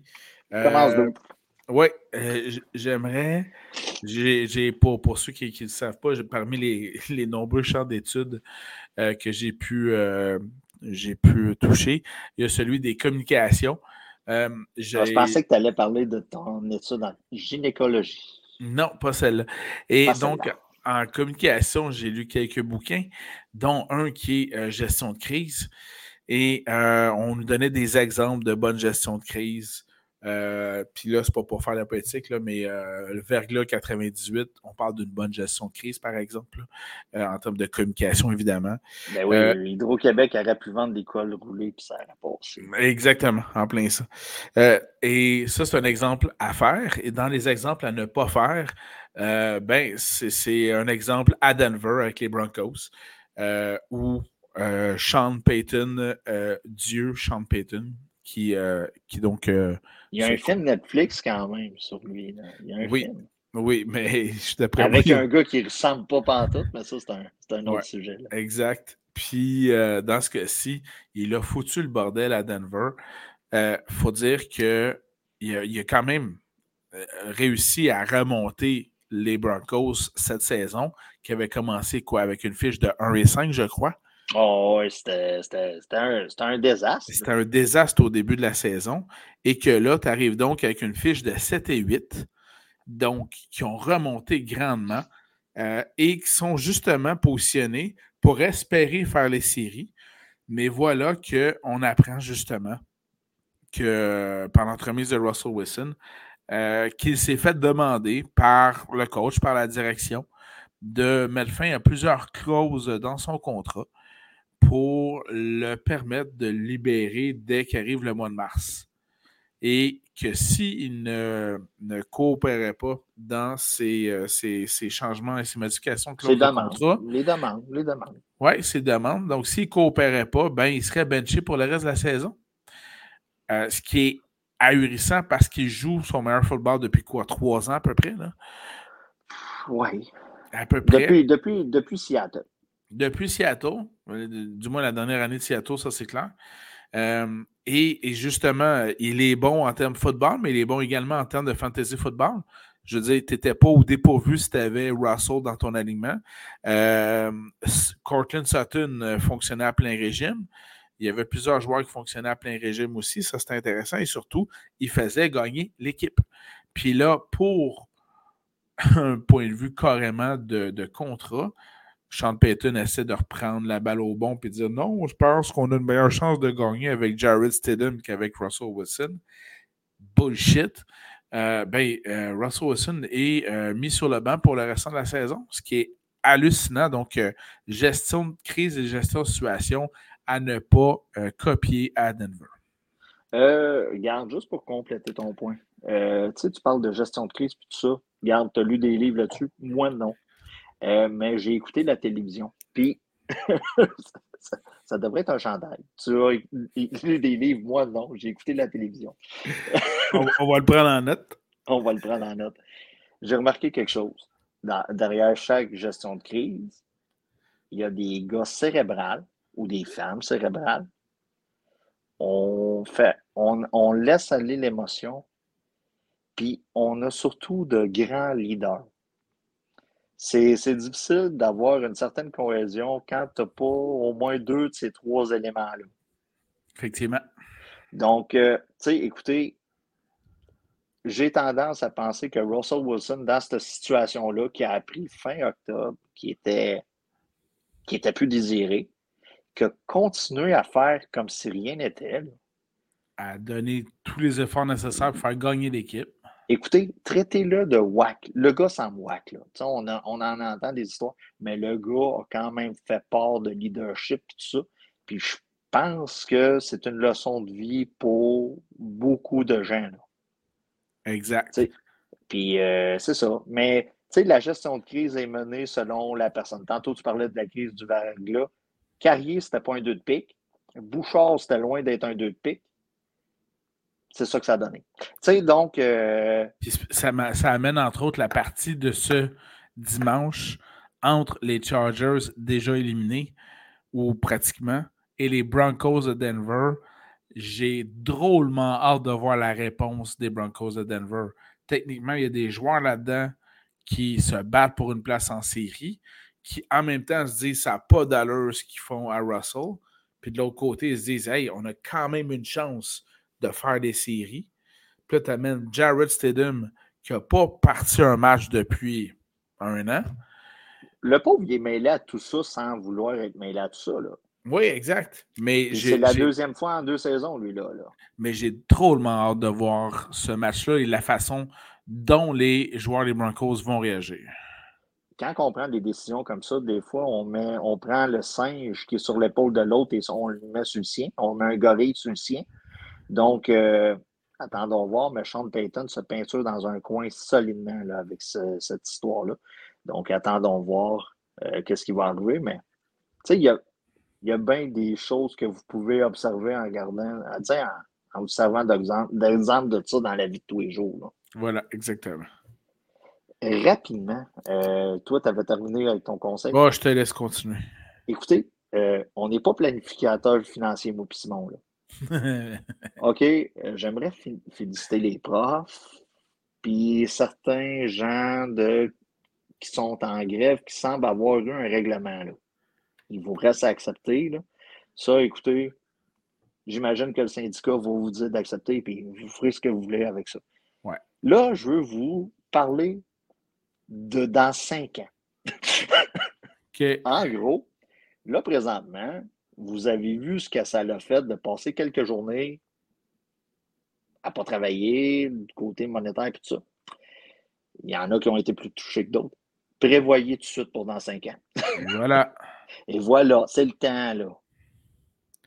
Commence Oui, j'aimerais, j'ai pour, pour ceux qui ne le savent pas, parmi les, les nombreux champs d'études que j'ai pu, j'ai pu toucher, il y a celui des communications. Euh, je pensais que tu allais parler de ton étude en gynécologie. Non, pas celle-là. Et donc, en communication, j'ai lu quelques bouquins, dont un qui est euh, Gestion de crise. Et euh, on nous donnait des exemples de bonne gestion de crise. Euh, puis là, c'est pas pour faire la politique, là, mais euh, le Verglas 98, on parle d'une bonne gestion de crise, par exemple, euh, en termes de communication, évidemment. Ben oui, Hydro-Québec aurait pu vendre des cols roulés, puis ça aurait passé. Exactement, en plein ça. et ça, c'est un exemple à faire. Et dans les exemples à ne pas faire, ben, c'est un exemple à Denver avec les Broncos, où Sean Payton, Dieu Sean Payton, qui, qui donc il y a un film Netflix quand même sur lui. Il y a un oui. film. Oui, mais je suis Avec un gars qui ne ressemble pas pantoute, mais ça, c'est un, un, autre sujet. Exact. Puis, euh, dans ce cas-ci, il a foutu le bordel à Denver. Il euh, faut dire qu'il a, il a quand même euh, réussi à remonter les Broncos cette saison, qui avait commencé quoi avec une fiche de 1 et 5, je crois. Oh, c'était un, un, désastre. C'était un désastre au début de la saison. Et que là, tu arrives donc avec une fiche de 7 et 8, donc qui ont remonté grandement euh, et qui sont justement positionnés pour espérer faire les séries. Mais voilà qu'on apprend justement que par l'entremise de Russell Wilson, euh, qu'il s'est fait demander par le coach, par la direction, de mettre fin à plusieurs clauses dans son contrat pour le permettre de libérer dès qu'arrive le mois de mars. Et que s'il ne, ne coopérait pas dans ces, euh, ces, ces changements et ces modifications de contrat, les demandes, les demandes. Oui, ces demandes. Donc, s'il ne coopérait pas, ben, il serait benché pour le reste de la saison. Euh, ce qui est ahurissant parce qu'il joue son meilleur football depuis quoi? Trois ans à peu près, là? Oui. À peu près. Depuis, depuis, depuis Seattle depuis Seattle, euh, du moins la dernière année de Seattle, ça c'est clair. Euh, et, justement, il est bon en termes de football, mais il est bon également en termes de fantasy football. Je veux dire, tu n'étais pas au dépourvu si tu avais Russell dans ton alignement. Euh, Cortland Sutton fonctionnait à plein régime. Il y avait plusieurs joueurs qui fonctionnaient à plein régime aussi. Ça, c'était intéressant. Et surtout, il faisait gagner l'équipe. Puis là, pour un point de vue carrément de, de contrat, Sean Payton essaie de reprendre la balle au bon et dire non, je pense qu'on a une meilleure chance de gagner avec Jared Stidham qu'avec Russell Wilson. Bullshit. Euh, ben, euh, Russell Wilson est euh, mis sur le banc pour le restant de la saison, ce qui est hallucinant. Donc, gestion de crise et gestion de situation à ne pas copier à Denver. Regarde, juste pour compléter ton point. Tu sais, tu parles de gestion de crise et tout ça. Regarde, tu as lu des livres là-dessus? Moi, non. Euh, mais j'ai écouté la télévision. Puis, ça, devrait être un chandail. Tu as lu des livres. Moi, non. J'ai écouté la télévision. on, va le prendre en note. On va le prendre en note. J'ai remarqué quelque chose. derrière chaque gestion de crise, il y a des gars cérébrales ou des femmes cérébrales on fait, on, laisse aller l'émotion, puis on a surtout de grands leaders. C'est difficile d'avoir une certaine cohésion quand tu n'as pas au moins deux de ces trois éléments-là. Effectivement. Donc, euh, tu sais, écoutez, j'ai tendance à penser que Russell Wilson, dans cette situation-là, qui a appris fin octobre, qui était, qui était plus désiré, que continuer à faire comme si rien n'était. À donner tous les efforts nécessaires pour faire gagner l'équipe. Écoutez, traitez-le de whack. Le gars s'en whack. Là. On, on, en entend des histoires, mais le gars a quand même fait part de leadership et tout ça. Puis je pense que c'est une leçon de vie pour beaucoup de gens. Exact. Puis euh, c'est ça. Mais la gestion de crise est menée selon la personne. Tantôt, tu parlais de la crise du verglas. Carrier, c'était pas un 2 de pique. Bouchard, c'était loin d'être un 2 de pique. C'est ça que ça a donné. Tu sais, donc. Euh, ça, ça, amène entre autres la partie de ce dimanche entre les Chargers déjà éliminés, ou pratiquement, et les Broncos de Denver. J'ai drôlement hâte de voir la réponse des Broncos de Denver. Techniquement, il y a des joueurs là-dedans qui se battent pour une place en série qui en même temps se disent ça n'a pas d'allure ce qu'ils font à Russell. Puis de l'autre côté, ils se disent Hey, on a quand même une chance de faire des séries. Puis là, tu amènes Jared Stidham qui n'a pas parti un match depuis un an. Le pauvre, il est mêlé à tout ça sans vouloir être mêlé à tout ça. Là. Oui, exact. Mais c'est la deuxième fois en deux saisons, lui, là. là. Mais j'ai trop hâte de voir ce match-là et la façon dont les joueurs des Broncos vont réagir quand on prend des décisions comme ça, des fois, on, met, on prend le singe qui est sur l'épaule de l'autre et on le met sur le sien. On met un gorille sur le sien. Donc, euh, attendons voir, mais Sean Payton se peinture dans un coin solidement là, avec cette histoire-là. Donc, attendons voir euh, qu'est-ce qui va arriver. Mais, tu sais, il y a, y a bien des choses que vous pouvez observer en regardant, en, en vous servant d'exemple de ça dans la vie de tous les jours. Voilà, exactement rapidement, euh, toi, tu avais terminé avec ton conseil? Bon, je te laisse continuer. Écoutez, euh, on n'est pas planificateur financier, moi Simon. OK, euh, j'aimerais féliciter les profs, puis certains gens de, qui sont en grève qui semblent avoir eu un règlement. Là. Il vous reste à accepter. Là. Ça, écoutez, j'imagine que le syndicat va vous dire d'accepter, puis vous ferez ce que vous voulez avec ça. Ouais. Là, je veux vous parler de dans cinq ans. En gros, là, présentement, vous avez vu ce que ça l'a fait de passer quelques journées à ne pas travailler, du côté monétaire et tout ça. Il y en a qui ont été plus touchés que d'autres. Prévoyez tout de suite pour dans cinq ans. voilà. Et voilà, c'est le temps, là.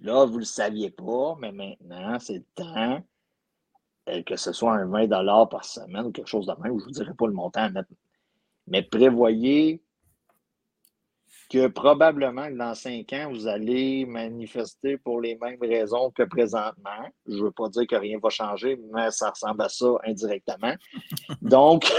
Là, vous ne le saviez pas, mais maintenant, c'est le temps. Euh, que ce soit un 20 par semaine ou quelque chose de même, je ne vous dirai pas le montant à mettre mais prévoyez que probablement dans cinq ans, vous allez manifester pour les mêmes raisons que présentement. Je ne veux pas dire que rien va changer, mais ça ressemble à ça indirectement. Donc.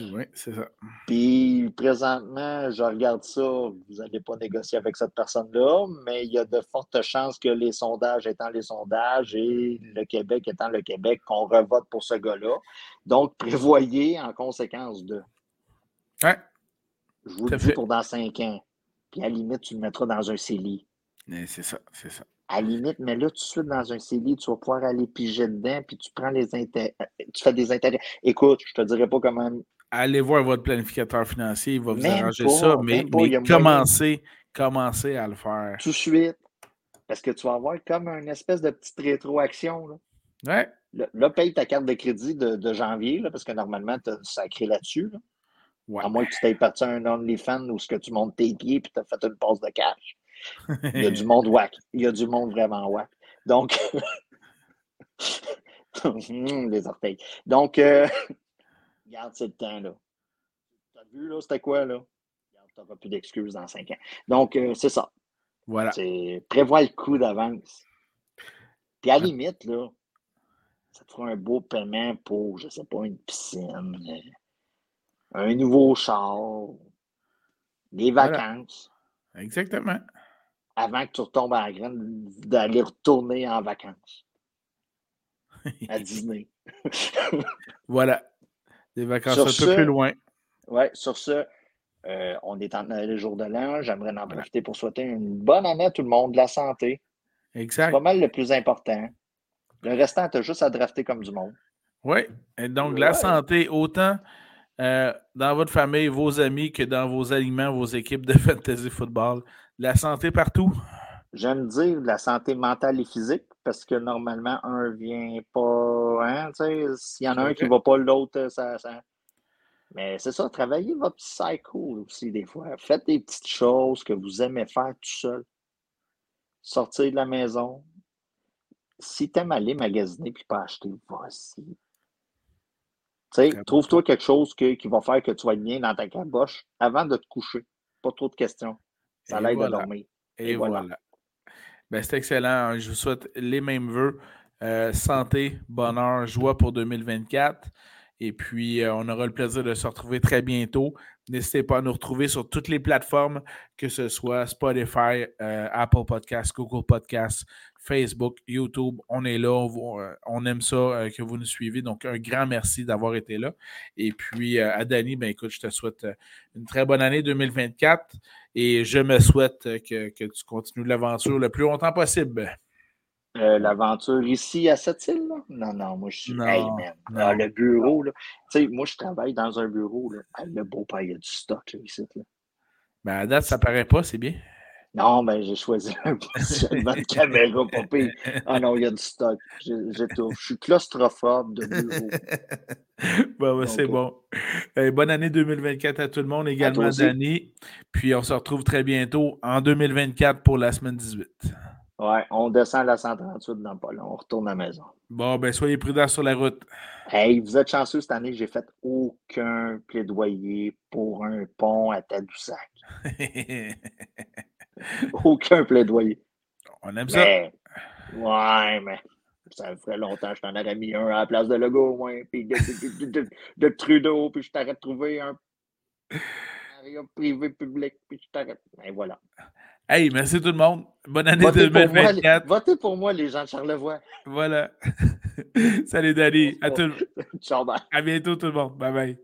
oui, c'est ça. Puis présentement, je regarde ça, vous n'allez pas négocier avec cette personne-là, mais il y a de fortes chances que les sondages étant les sondages et le Québec étant le Québec, qu'on revote pour ce gars-là. Donc, prévoyez en conséquence de. Ouais. Je vous le dis pour dans cinq ans. Puis à la limite, tu le mettras dans un CELI. C'est ça, c'est ça. À la limite, mais là, tout de suite dans un CELI, tu vas pouvoir aller piger dedans, puis tu prends les intérêts. Tu fais des intérêts. Écoute, je te dirais pas comment. Allez voir votre planificateur financier, il va vous arranger ça, mais, commencez, commencez à le faire. Tout de suite. Parce que tu vas avoir comme une espèce de petite rétroaction. Là. Ouais. Là, paye ta carte de crédit de, janvier, là, parce que normalement, tu as sacré là-dessus. Là. À moins que tu t'aies parti un OnlyFans où ce que tu montes tes pieds et tu as fait une passe de cash. Il y a du monde whack. Il y a du monde vraiment whack. Donc, les orteils. Donc, euh, regarde, c'est le temps, là. T'as vu, là, c'était quoi, là? Tu n'auras plus d'excuses dans cinq ans. Donc, euh, c'est ça. Voilà. C'est prévoir le coup d'avance. Puis à la limite, là, ça te fera un beau paiement pour, je ne sais pas, une piscine, euh, un nouveau char, des vacances. Exactement. Avant que tu retombes à la graine d'aller retourner en vacances. à Disney. voilà. Des vacances un peu plus loin. Oui, sur ce, euh, on est en le jour de l'an. J'aimerais en profiter pour souhaiter une bonne année à tout le monde, de la santé. Exact. C'est pas mal le plus important. Le restant, tu as juste à drafter comme du monde. Oui. Et donc, la santé, autant euh, dans votre famille, vos amis, que dans vos aliments, vos équipes de fantasy football. La santé partout? J'aime dire la santé mentale et physique parce que normalement, un vient pas. Hein, S'il y en a un qui ne va pas, l'autre, ça, ça, mais c'est ça, travaillez votre petit cycle aussi des fois. Faites des petites choses que vous aimez faire tout seul. Sortir de la maison. Si tu aimes aller magasiner puis pas acheter, voici. Trouve-toi quelque chose qui va faire que tu vas être bien dans ta caboche avant de te coucher. Pas trop de questions. Ça l'aide à dormir. Et, voilà. Ben, c'est excellent. Je vous souhaite les mêmes vœux. Euh, santé, bonheur, joie pour 2024. Et puis, euh, on aura le plaisir de se retrouver très bientôt. N'hésitez pas à nous retrouver sur toutes les plateformes, que ce soit Spotify, euh, Apple Podcasts, Google Podcasts, Facebook, YouTube. On est là. On, euh, aime ça que vous nous suivez. Donc, un grand merci d'avoir été là. Et puis, à Dani, ben écoute, je te souhaite une très bonne année 2024 et je me souhaite que tu continues l'aventure le plus longtemps possible. Euh, l'aventure ici à cette île. Là? Non, non, moi je suis. hey, man. Ah, le bureau, là. Tu sais, moi je travaille dans un bureau. Là. le beau-père, il y a du stock là, ici. Là. Ben, à date, ça paraît pas, c'est bien. Non, ben j'ai choisi un positionnement de caméra pire. Ah non, il y a du stock. Je suis claustrophobe de bureau. bon, ben, c'est bon. bonne année 2024 à tout le monde, également d'année. Puis on se retrouve très bientôt en 2024 pour la semaine 18. Ouais, on descend à la 138 dans pas. On retourne à la maison. Bon, ben soyez prudents sur la route. Hey, vous êtes chanceux cette année, j'ai fait aucun plaidoyer pour un pont à Tadoussac. aucun plaidoyer. On aime ça. ouais, mais ça ferait longtemps que je t'en aurais mis un à la place de Legault, au moins, puis de, Trudeau, puis je t'aurais trouvé un privé public, puis je t'arrête. Et voilà. Hey, merci tout le monde. Bonne année votez 2024. Pour votez pour moi, les gens de Charlevoix. Voilà. Salut, Dani. À, tout... Ciao, bye. à bientôt, tout le monde. Bye bye.